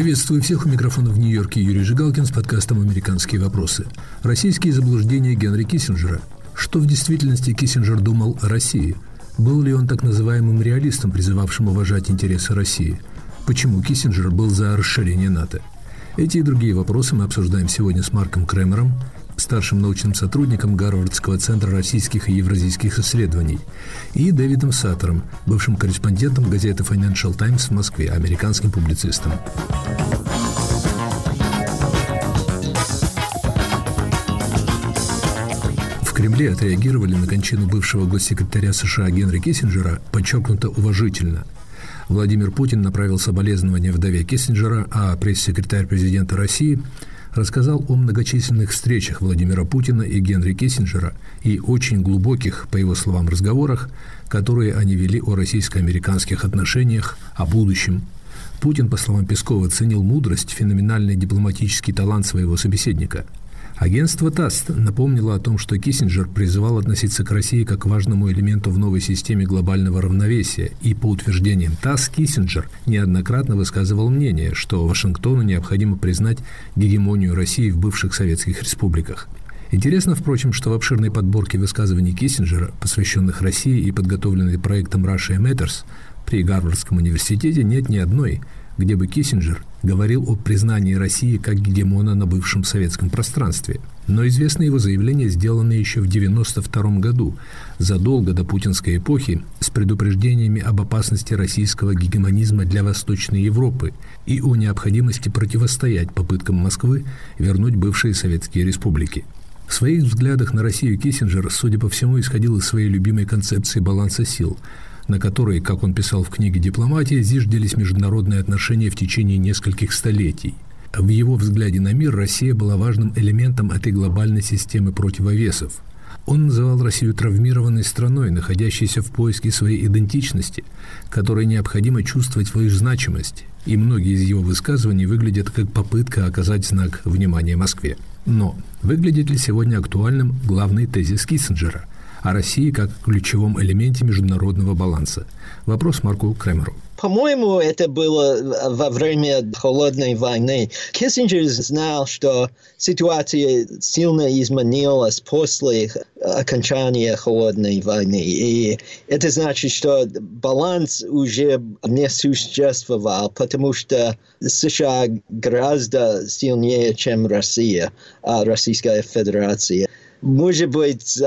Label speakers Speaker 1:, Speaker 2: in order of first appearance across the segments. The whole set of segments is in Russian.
Speaker 1: Приветствую всех у микрофона в Нью-Йорке Юрий Жигалкин с подкастом «Американские вопросы». Российские заблуждения Генри Киссинджера. Что в действительности Киссинджер думал о России? Был ли он так называемым реалистом, призывавшим уважать интересы России? Почему Киссинджер был за расширение НАТО? Эти и другие вопросы мы обсуждаем сегодня с Марком Кремером, старшим научным сотрудником Гарвардского центра российских и евразийских исследований, и Дэвидом Саттером, бывшим корреспондентом газеты Financial Times в Москве, американским публицистом. В Кремле отреагировали на кончину бывшего госсекретаря США Генри Киссинджера подчеркнуто уважительно. Владимир Путин направил соболезнования вдове Киссинджера, а пресс-секретарь президента России рассказал о многочисленных встречах Владимира Путина и Генри Киссинджера и очень глубоких, по его словам, разговорах, которые они вели о российско-американских отношениях, о будущем. Путин, по словам Пескова, ценил мудрость, феноменальный дипломатический талант своего собеседника – Агентство ТАСС напомнило о том, что Киссинджер призывал относиться к России как к важному элементу в новой системе глобального равновесия, и по утверждениям ТАСС Киссинджер неоднократно высказывал мнение, что Вашингтону необходимо признать гегемонию России в бывших советских республиках. Интересно, впрочем, что в обширной подборке высказываний Киссинджера, посвященных России и подготовленной проектом Russia Matters при Гарвардском университете, нет ни одной – где бы Киссинджер говорил о признании России как гегемона на бывшем советском пространстве. Но известны его заявления, сделанные еще в 1992 году, задолго до путинской эпохи, с предупреждениями об опасности российского гегемонизма для Восточной Европы и о необходимости противостоять попыткам Москвы вернуть бывшие советские республики. В своих взглядах на Россию Киссинджер, судя по всему, исходил из своей любимой концепции баланса сил – на которой, как он писал в книге «Дипломатия», зиждились международные отношения в течение нескольких столетий. В его взгляде на мир Россия была важным элементом этой глобальной системы противовесов. Он называл Россию травмированной страной, находящейся в поиске своей идентичности, которой необходимо чувствовать свою значимость, и многие из его высказываний выглядят как попытка оказать знак внимания Москве. Но выглядит ли сегодня актуальным главный тезис Киссинджера – о России как ключевом элементе международного баланса. Вопрос Марку Кремеру.
Speaker 2: По-моему, это было во время холодной войны. Киссинджер знал, что ситуация сильно изменилась после окончания холодной войны. И это значит, что баланс уже не существовал, потому что США гораздо сильнее, чем Россия, Российская Федерация. Может быть,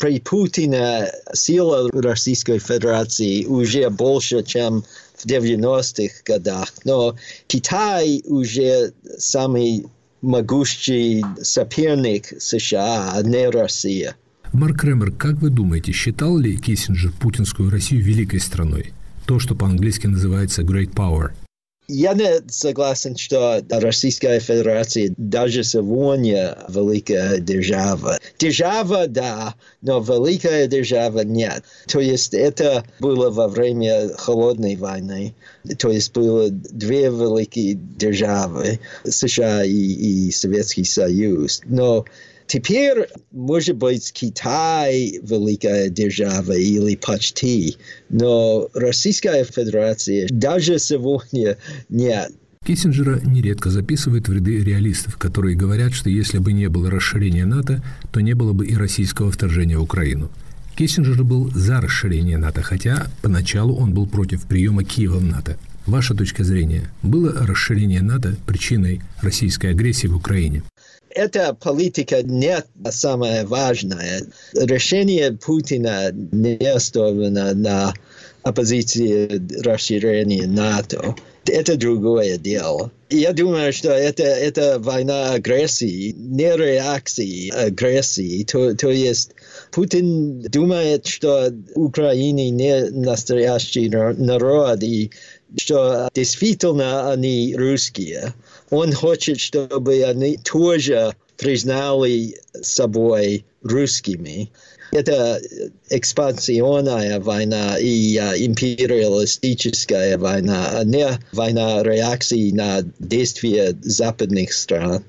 Speaker 2: при Путине сила Российской Федерации уже больше, чем в 90-х годах, но Китай уже самый могущий соперник США, а не Россия.
Speaker 1: Марк Кремер, как вы думаете, считал ли Киссинджер путинскую Россию великой страной? То, что по-английски называется great power –
Speaker 2: я не согласен, что Российская Федерация даже сегодня великая держава. Держава, да, но великая держава нет. То есть это было во время холодной войны. То есть было две великие державы, США и, и Советский Союз. Но Теперь, может быть, Китай великая держава или почти, но Российская Федерация даже сегодня нет.
Speaker 1: Киссинджера нередко записывают в ряды реалистов, которые говорят, что если бы не было расширения НАТО, то не было бы и российского вторжения в Украину. Киссинджер был за расширение НАТО, хотя поначалу он был против приема Киева в НАТО. Ваша точка зрения, было расширение НАТО причиной российской агрессии в Украине?
Speaker 2: Эта политика не самая важная. Решение Путина не основано на оппозиции расширения НАТО. Это другое дело. Я думаю, что это, это война агрессии, не реакции агрессии. То, то есть Путин думает, что Украина не настоящий народ, и что действительно они русские. Он хочет, чтобы они тоже признали собой русскими. Это экспансионная война и а, империалистическая война, а не война реакции на действия западных стран.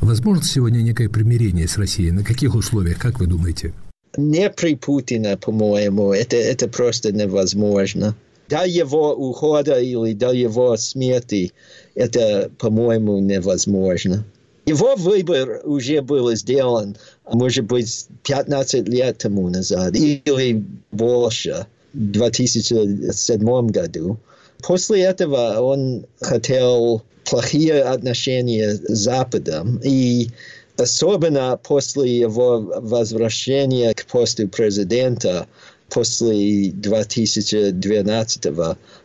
Speaker 1: Возможно сегодня некое примирение с Россией? На каких условиях, как вы думаете?
Speaker 2: Не при Путине, по-моему. Это, это просто невозможно. до его ухода или до его смерти это, по-моему, невозможно. Его выбор уже был сделан, может быть, 15 лет тому назад или больше, в 2007 году. После этого он хотел плохие отношения с Западом, и особенно после его возвращения к посту президента после 2012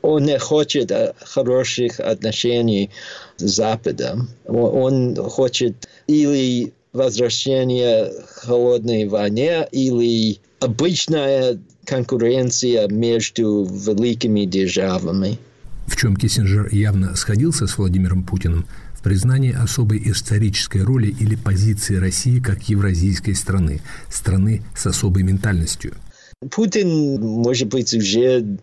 Speaker 2: он не хочет хороших отношений с Западом. Он хочет или возвращение холодной войне, или обычная конкуренция между великими державами.
Speaker 1: В чем Киссинджер явно сходился с Владимиром Путиным в признании особой исторической роли или позиции России как евразийской страны, страны с особой ментальностью.
Speaker 2: Путин, может быть, уже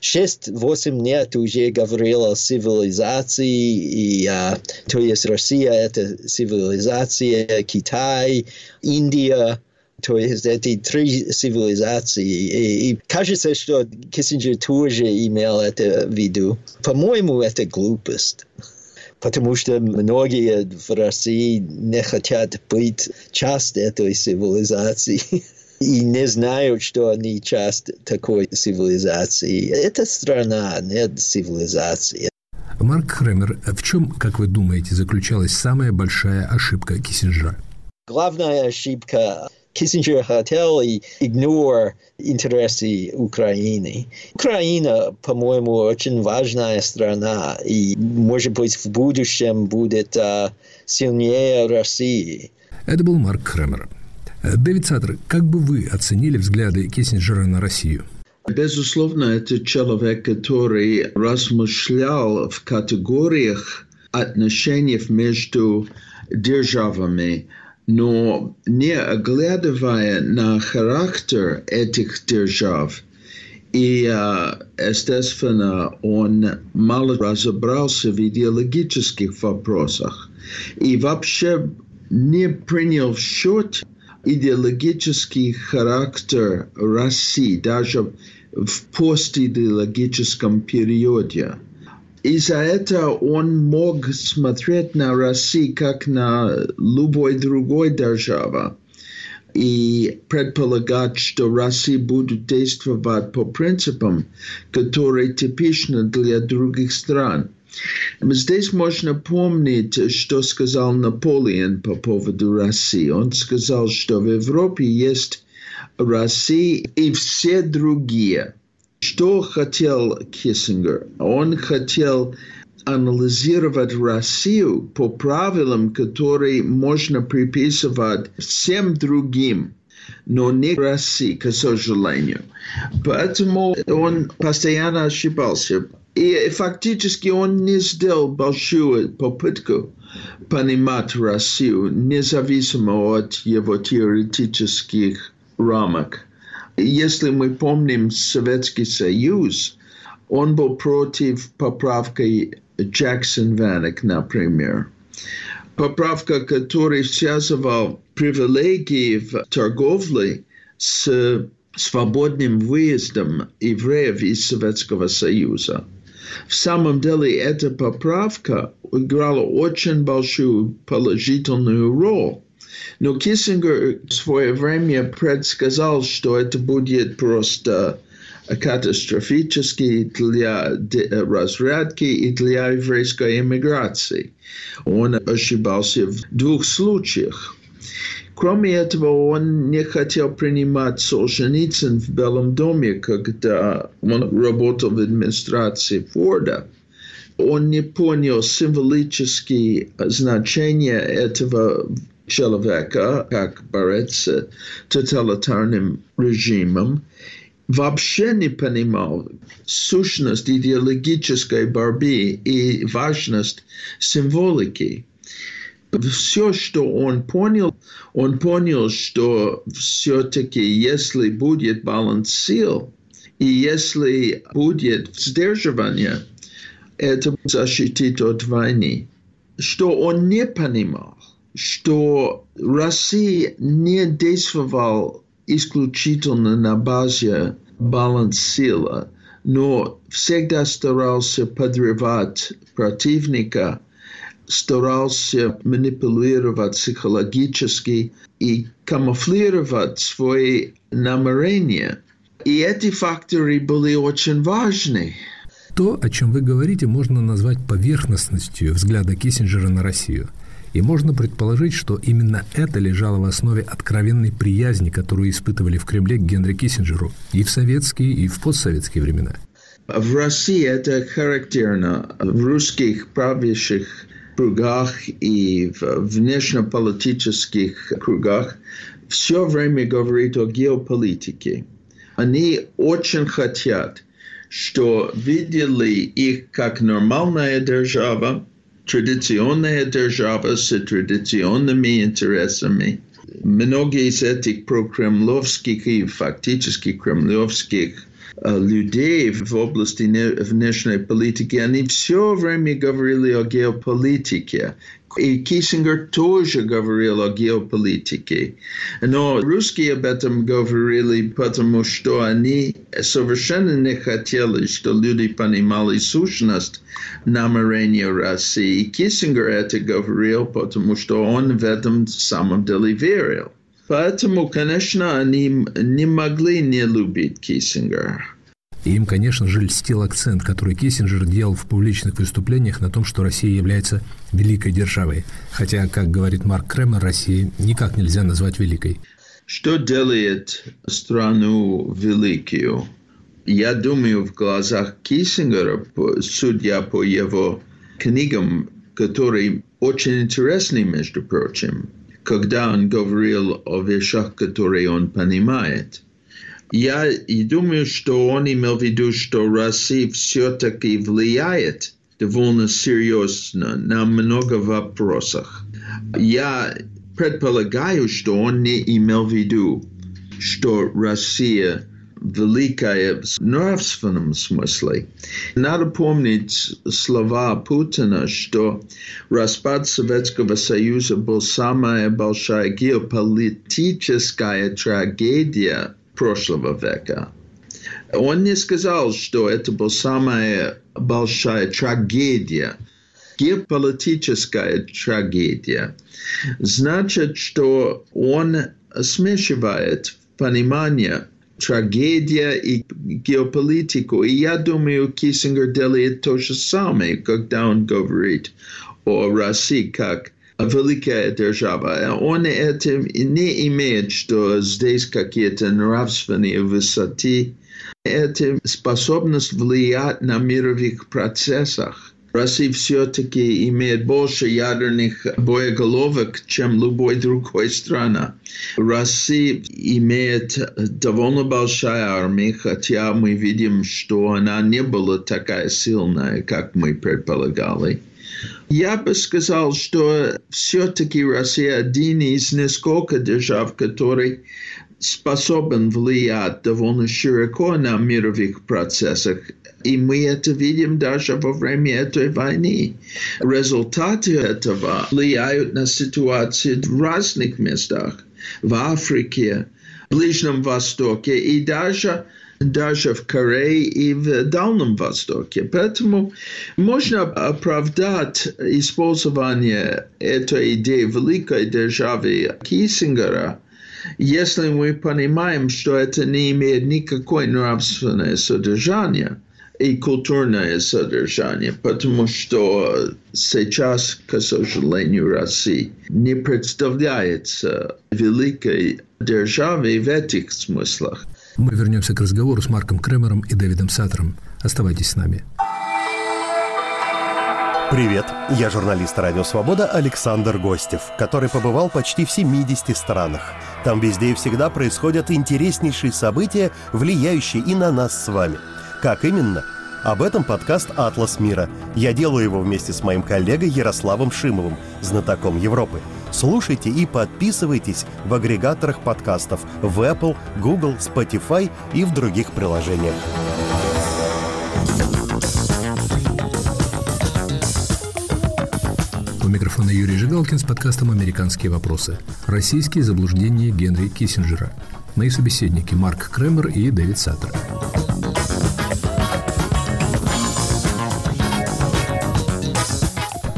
Speaker 2: 6-8 лет уже говорил о цивилизации, и, а, то есть Россия – это цивилизация, Китай, Индия, то есть эти три цивилизации. И, и кажется, что Киссинджер тоже имел это в виду. По-моему, это глупость. Потому что многие в России не хотят быть частью этой цивилизации. и не знают, что они часть такой цивилизации. Это страна, нет цивилизации.
Speaker 1: Марк Хремер, в чем, как вы думаете, заключалась самая большая ошибка Киссинджера?
Speaker 2: Главная ошибка Киссинджер хотел игнор интересы Украины. Украина, по-моему, очень важная страна, и, может быть, в будущем будет uh, сильнее России.
Speaker 1: Это был Марк Кремер. Дэвид Саттер, как бы вы оценили взгляды Киссинджера на Россию?
Speaker 3: Безусловно, это человек, который размышлял в категориях отношений между державами, но не оглядывая на характер этих держав. И, естественно, он мало разобрался в идеологических вопросах и вообще не принял в счет идеологический характер России даже в постидеологическом периоде. Из-за этого он мог смотреть на Россию как на любой другой державе и предполагать, что Россия будет действовать по принципам, которые типичны для других стран – Здесь можно помнить, что сказал Наполеон по поводу России. Он сказал, что в Европе есть Россия и все другие. Что хотел Киссингер? Он хотел анализировать Россию по правилам, которые можно приписывать всем другим, но не России, к сожалению. Поэтому он постоянно ошибался. И фактически он не сделал большую попытку понимать Россию, независимо от его теоретических рамок. Если мы помним Советский Союз, он был против поправки Джексон-Ванек, например. Поправка, которая связывала привилегии в торговле с свободным выездом евреев из Советского Союза. В самом деле эта поправка играла очень большую положительную роль. Но Киссингер в свое время предсказал, что это будет просто катастрофически для разрядки и для еврейской эмиграции. Он ошибался в двух случаях. Кроме этого, он не хотел принимать Солженицын в Белом доме, когда он работал в администрации Форда. Он не понял символические значения этого человека, как бороться тоталитарным режимом, вообще не понимал сущность идеологической борьбы и важность символики все, что он понял, он понял, что все-таки, если будет баланс сил, и если будет сдерживание, это защитит от войны. Что он не понимал, что Россия не действовала исключительно на базе баланс силы, но всегда старался подрывать противника, старался манипулировать психологически и камуфлировать свои намерения. И эти факторы были очень важны.
Speaker 1: То, о чем вы говорите, можно назвать поверхностностью взгляда Киссинджера на Россию. И можно предположить, что именно это лежало в основе откровенной приязни, которую испытывали в Кремле к Генри Киссинджеру и в советские, и в постсоветские времена.
Speaker 3: В России это характерно. В русских правящих кругах и в внешнеполитических кругах все время говорит о геополитике. Они очень хотят, что видели их как нормальная держава, традиционная держава с традиционными интересами. Многие из этих прокремлевских и фактически кремлевских людей в области внешней политики, они все время говорили о геополитике. И Киссингер тоже говорил о геополитике. Но русские об этом говорили, потому что они совершенно не хотели, что люди понимали сущность намерения России. И Киссингер это говорил, потому что он в этом самом деле верил. Поэтому, конечно, они не могли не любить Киссингера.
Speaker 1: Им, конечно же, льстил акцент, который Киссинджер делал в публичных выступлениях на том, что Россия является великой державой. Хотя, как говорит Марк Кремер, России никак нельзя назвать великой.
Speaker 3: Что делает страну великую? Я думаю, в глазах Киссингера, судя по его книгам, которые очень интересны, между прочим, когда он говорил о вещах, которые он понимает. Я и думаю, что он имел в виду, что Россия все-таки влияет довольно серьезно на много вопросов. Я предполагаю, что он не имел в виду, что Россия великая в нравственном смысле. Надо помнить слова Путина, что распад Советского Союза был самая большая геополитическая трагедия прошлого века. Он не сказал, что это была самая большая трагедия, геополитическая трагедия. Значит, что он смешивает понимание трагедия и геополитику. И я думаю, Киссингер делает то же самое, когда он говорит о России как великая держава. Он этим не имеет, что здесь какие-то нравственные высоты. Это способность влиять на мировых процессах. Россия все-таки имеет больше ядерных боеголовок, чем любой другой страна. Россия имеет довольно большая армия, хотя мы видим, что она не была такая сильная, как мы предполагали. Я бы сказал, что все-таки Россия один из нескольких держав, который способен влиять довольно широко на мировых процессах. И мы это видим даже во время этой войны. Результаты этого влияют на ситуацию в разных местах. В Африке, Ближнем Востоке и даже даже в Корее и в Дальнем Востоке. Поэтому можно оправдать использование этой идеи великой державы Киссингера, если мы понимаем, что это не имеет никакое нравственное содержание и культурное содержание, потому что сейчас, к сожалению, Россия не представляется великой державой в этих смыслах.
Speaker 1: Мы вернемся к разговору с Марком Кремером и Дэвидом Саттером. Оставайтесь с нами.
Speaker 4: Привет, я журналист «Радио Свобода» Александр Гостев, который побывал почти в 70 странах. Там везде и всегда происходят интереснейшие события, влияющие и на нас с вами. Как именно? Об этом подкаст «Атлас мира». Я делаю его вместе с моим коллегой Ярославом Шимовым, знатоком Европы – Слушайте и подписывайтесь в агрегаторах подкастов в Apple, Google, Spotify и в других приложениях.
Speaker 1: У микрофона Юрий Жигалкин с подкастом «Американские вопросы». Российские заблуждения Генри Киссинджера. Мои собеседники Марк Кремер и Дэвид Саттер.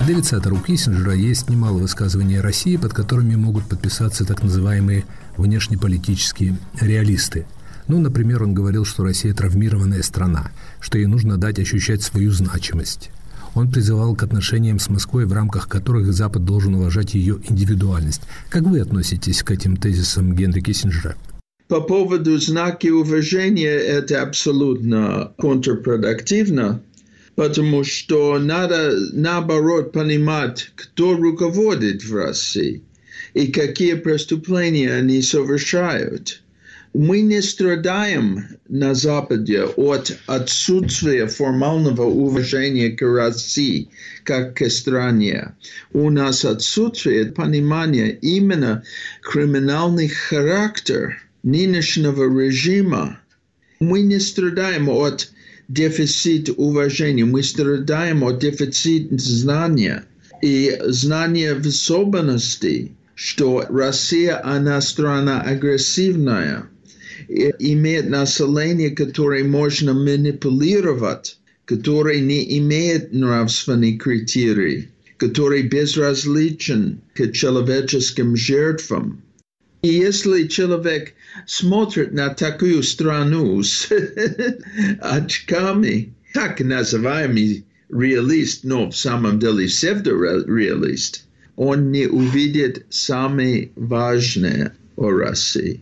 Speaker 1: Дэвид Саттер, у Киссинджера есть немало высказываний о России, под которыми могут подписаться так называемые внешнеполитические реалисты. Ну, например, он говорил, что Россия травмированная страна, что ей нужно дать ощущать свою значимость. Он призывал к отношениям с Москвой, в рамках которых Запад должен уважать ее индивидуальность. Как вы относитесь к этим тезисам Генри Киссинджера?
Speaker 3: По поводу знаки уважения это абсолютно контрпродуктивно потому что надо наоборот понимать, кто руководит в России и какие преступления они совершают. Мы не страдаем на Западе от отсутствия формального уважения к России как к стране. У нас отсутствует понимание именно криминальный характер нынешнего режима. Мы не страдаем от дефицит уважения, мы страдаем от дефицита знания. И знания в особенности, что Россия, она страна агрессивная, и имеет население, которое можно манипулировать, которое не имеет нравственных критерий, который безразличен к человеческим жертвам. И если человек смотрит на такую страну с очками, так называемый реалист, но в самом деле псевдореалист, он не увидит самое важное о России.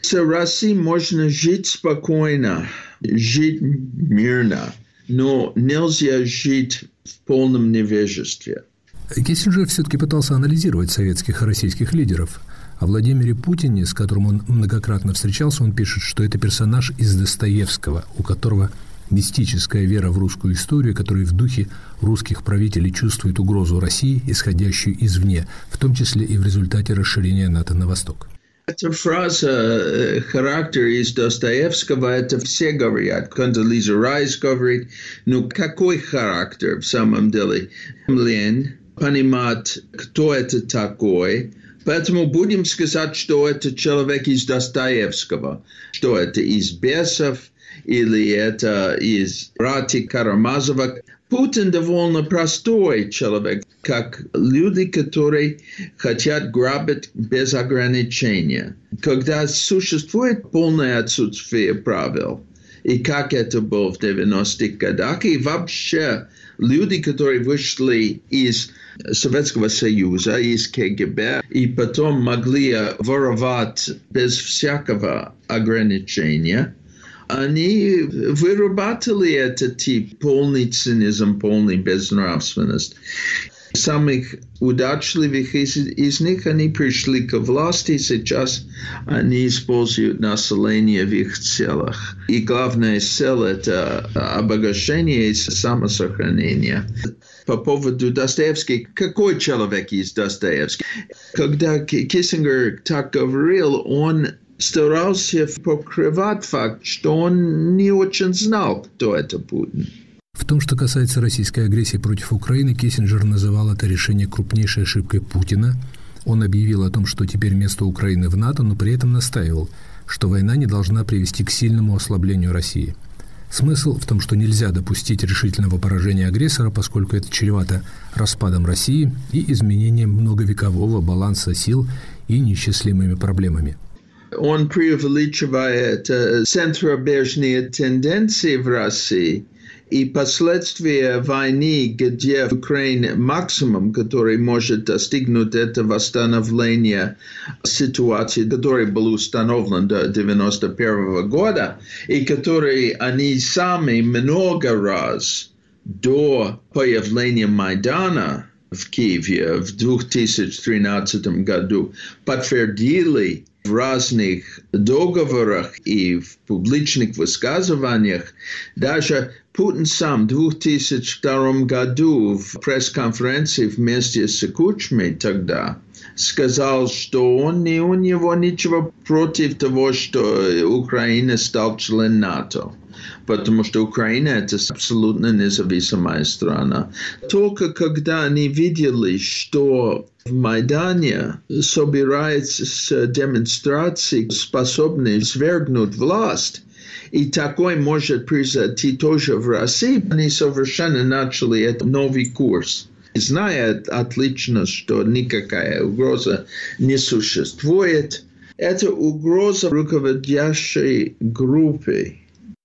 Speaker 3: С Россией можно жить спокойно, жить мирно, но нельзя жить в полном невежестве.
Speaker 1: Киссинджер все-таки пытался анализировать советских и российских лидеров – о Владимире Путине, с которым он многократно встречался, он пишет, что это персонаж из Достоевского, у которого мистическая вера в русскую историю, который в духе русских правителей чувствует угрозу России, исходящую извне, в том числе и в результате расширения НАТО на восток.
Speaker 3: Эта фраза э, «характер из Достоевского» – это все говорят. Кондолиза Райс говорит, ну какой характер в самом деле? Лень понимать, кто это такой – Поэтому будем сказать, что это человек из Достоевского, что это из бесов или это из Рати Карамазова. Путин довольно простой человек, как люди, которые хотят грабить без ограничения. Когда существует полное отсутствие правил, и как это было в 90-х годах, и вообще люди, которые вышли из Советского Союза, из КГБ, и потом могли воровать без всякого ограничения, они вырабатывали этот тип полный цинизм, полный безнравственность. Самых удачливых из, из них они пришли к власти, сейчас они используют население в их целях. И главная цель – это обогащение и самосохранение по поводу Достоевский. Какой человек из Достоевский? Когда Киссингер так говорил, он старался покрывать факт, что он не очень знал, кто это Путин.
Speaker 1: В том, что касается российской агрессии против Украины, Киссинджер называл это решение крупнейшей ошибкой Путина. Он объявил о том, что теперь место Украины в НАТО, но при этом настаивал, что война не должна привести к сильному ослаблению России – Смысл в том, что нельзя допустить решительного поражения агрессора, поскольку это чревато распадом России и изменением многовекового баланса сил и неисчислимыми проблемами.
Speaker 3: Он преувеличивает центробежные тенденции в России – и последствия войны, где в Украине максимум, который может достигнуть это восстановление ситуации, который был установлен до 1991 года, и который они сами много раз до появления Майдана в Киеве в 2013 году подтвердили в разных договорах и в публичных высказываниях, даже Путин сам в 2002 году в пресс-конференции вместе с Кучмой тогда сказал, что он, не, у него ничего против того, что Украина стал членом НАТО потому что Украина это абсолютно независимая страна. Только когда они видели, что в Майдане собирается демонстрации, способные свергнуть власть, и такой может произойти тоже в России, они совершенно начали этот новый курс. знает отлично, что никакая угроза не существует. Это угроза руководящей группы.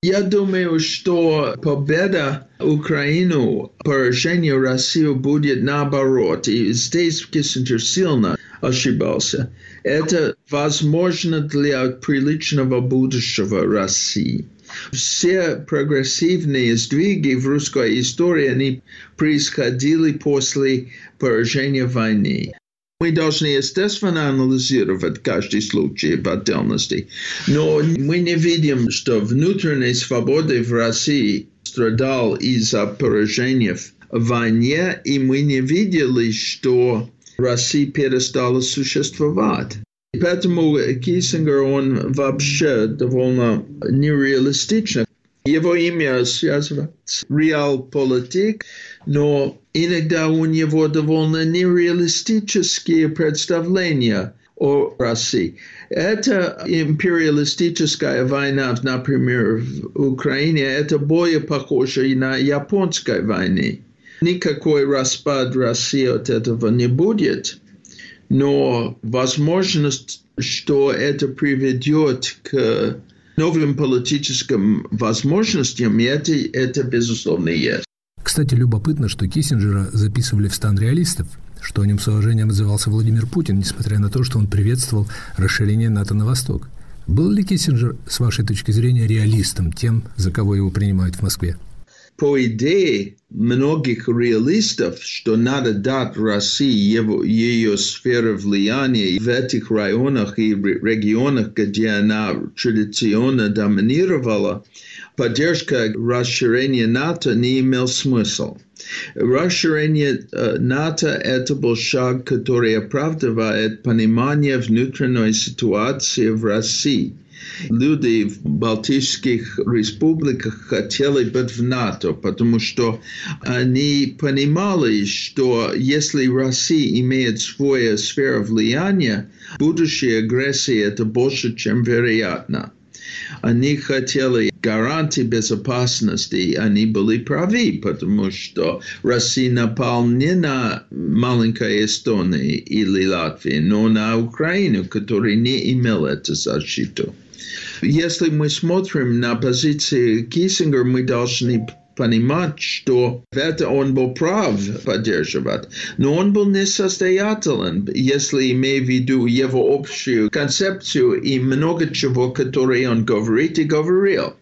Speaker 3: Я думаю, что победа Украины, поражение России будет наоборот. И здесь Киссинджер сильно ошибался. Это возможно для приличного будущего России. Все прогрессивные сдвиги в русской истории, они происходили после поражения войны. Мы должны, естественно, анализировать каждый случай в отдельности. Но мы не видим, что внутренняя свобода в России страдал из-за поражения в войне, и мы не видели, что Россия перестала существовать. Поэтому Киссингер, он вообще довольно нереалистичен. Его имя связано с реал-политик, но иногда у него довольно нереалистические представления о России. Это империалистическая война, например, в Украине, это более похоже на японской войне. Никакой распад России от этого не будет, но возможность, что это приведет к новым политическим возможностям, это, это безусловно есть.
Speaker 1: Кстати, любопытно, что Киссинджера записывали в стан реалистов, что о нем с уважением отзывался Владимир Путин, несмотря на то, что он приветствовал расширение НАТО на восток. Был ли Киссинджер, с вашей точки зрения, реалистом, тем, за кого его принимают в Москве?
Speaker 3: По идее многих реалистов, что надо дать России его, ее сферу влияния в этих районах и регионах, где она традиционно доминировала, поддержка расширения НАТО не имел смысла. Расширение э, НАТО – это был шаг, который оправдывает понимание внутренней ситуации в России. Люди в Балтийских республиках хотели быть в НАТО, потому что они понимали, что если Россия имеет свою сферу влияния, будущая агрессия – это больше, чем вероятно они хотели гарантии безопасности, они были правы, потому что Россия напал не на маленькую Эстонию или Латвию, но на Украину, которая не имела эту защиту. Если мы смотрим на позиции Киссингера, мы должны понимать, что это он был прав поддерживать. Но он был несостоятелен, если имея в виду его общую концепцию и много чего, которое он говорит и говорил.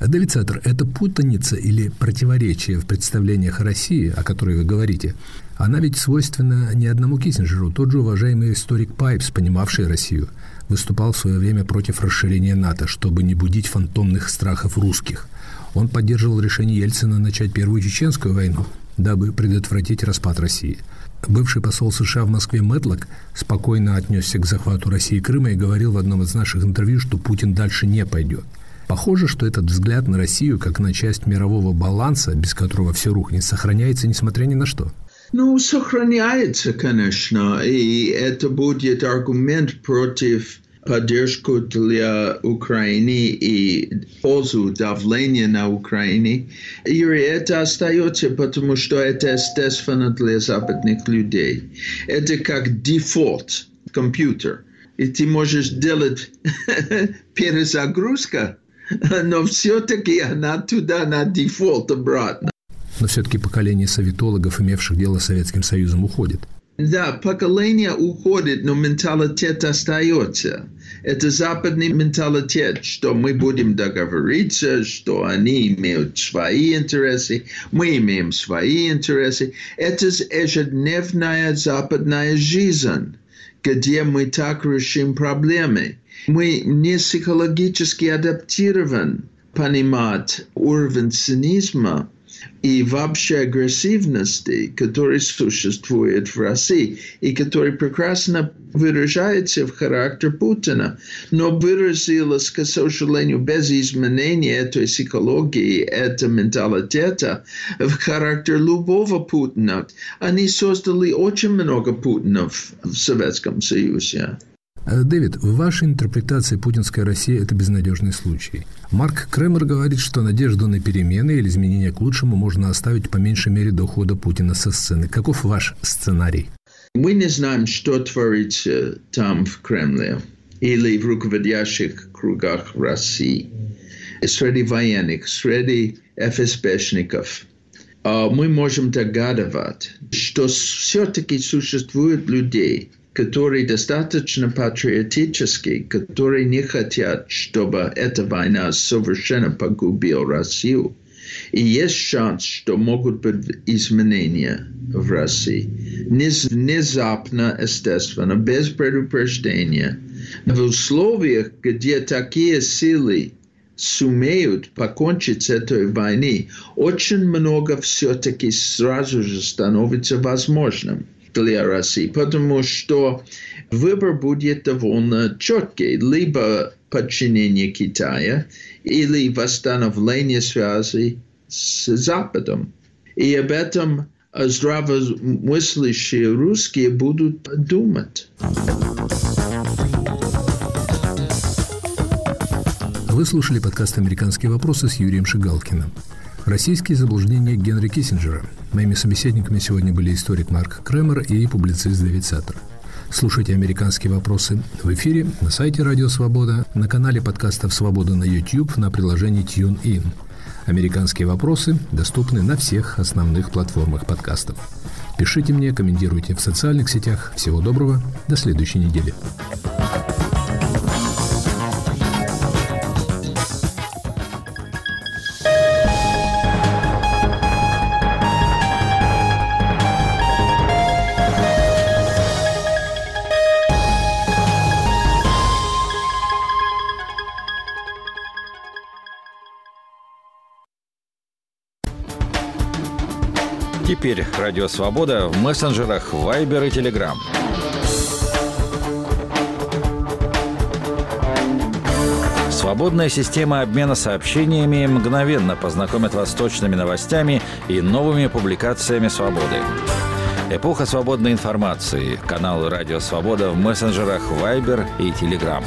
Speaker 1: Давид Саттер, путаница или противоречие в представлениях России, о которой вы говорите, она ведь свойственна не одному Киссинджеру. Тот же уважаемый историк Пайпс, понимавший Россию, выступал в свое время против расширения НАТО, чтобы не будить фантомных страхов русских. Он поддерживал решение Ельцина начать Первую Чеченскую войну, дабы предотвратить распад России. Бывший посол США в Москве Мэтлок спокойно отнесся к захвату России и Крыма и говорил в одном из наших интервью, что Путин дальше не пойдет. Похоже, что этот взгляд на Россию как на часть мирового баланса, без которого все рухнет, сохраняется несмотря ни на что.
Speaker 3: Ну, сохраняется, конечно, и это будет аргумент против поддержку для Украины и пользу давления на Украине. И это остается, потому что это естественно для западных людей. Это как дефолт компьютер. И ты можешь делать перезагрузка, но все-таки она туда на дефолт обратно.
Speaker 1: Но все-таки поколение советологов, имевших дело с Советским Союзом, уходит.
Speaker 3: Да, поколение уходит, но менталитет остается. Это западный менталитет, что мы будем договориться, что они имеют свои интересы, мы имеем свои интересы. Это ежедневная западная жизнь, где мы так решим проблемы. Мы не психологически адаптированы понимать уровень цинизма и вообще агрессивности, который существует в России и который прекрасно выражается в характер Путина, но выразилось, к сожалению, без изменения этой психологии, этого менталитета в характер любого Путина. Они создали очень много Путинов в Советском Союзе.
Speaker 1: Э, Дэвид, в вашей интерпретации путинская Россия – это безнадежный случай. Марк Кремер говорит, что надежду на перемены или изменения к лучшему можно оставить по меньшей мере до ухода Путина со сцены. Каков ваш сценарий?
Speaker 3: Мы не знаем, что творится там, в Кремле, или в руководящих кругах России, среди военных, среди ФСБшников. Мы можем догадывать, что все-таки существуют люди, которые достаточно патриотические, которые не хотят, чтобы эта война совершенно погубила Россию. И есть шанс, что могут быть изменения в России. Внезапно, естественно, без предупреждения. В условиях, где такие силы сумеют покончить с этой войной, очень много все-таки сразу же становится возможным для России, потому что выбор будет довольно четкий. Либо подчинение Китая или восстановление связи с Западом. И об этом здравомыслящие русские будут думать.
Speaker 1: Вы слушали подкаст «Американские вопросы» с Юрием Шигалкиным. Российские заблуждения Генри Киссинджера. Моими собеседниками сегодня были историк Марк Кремер и публицист Дэвид Саттер. Слушайте «Американские вопросы» в эфире, на сайте Радио Свобода, на канале подкастов «Свобода» на YouTube, на приложении TuneIn. «Американские вопросы» доступны на всех основных платформах подкастов. Пишите мне, комментируйте в социальных сетях. Всего доброго, до следующей недели.
Speaker 5: Теперь Радио Свобода в мессенджерах Viber и Telegram. Свободная система обмена сообщениями мгновенно познакомит вас с точными новостями и новыми публикациями «Свободы». Эпоха свободной информации. Канал «Радио Свобода» в мессенджерах Viber и Telegram.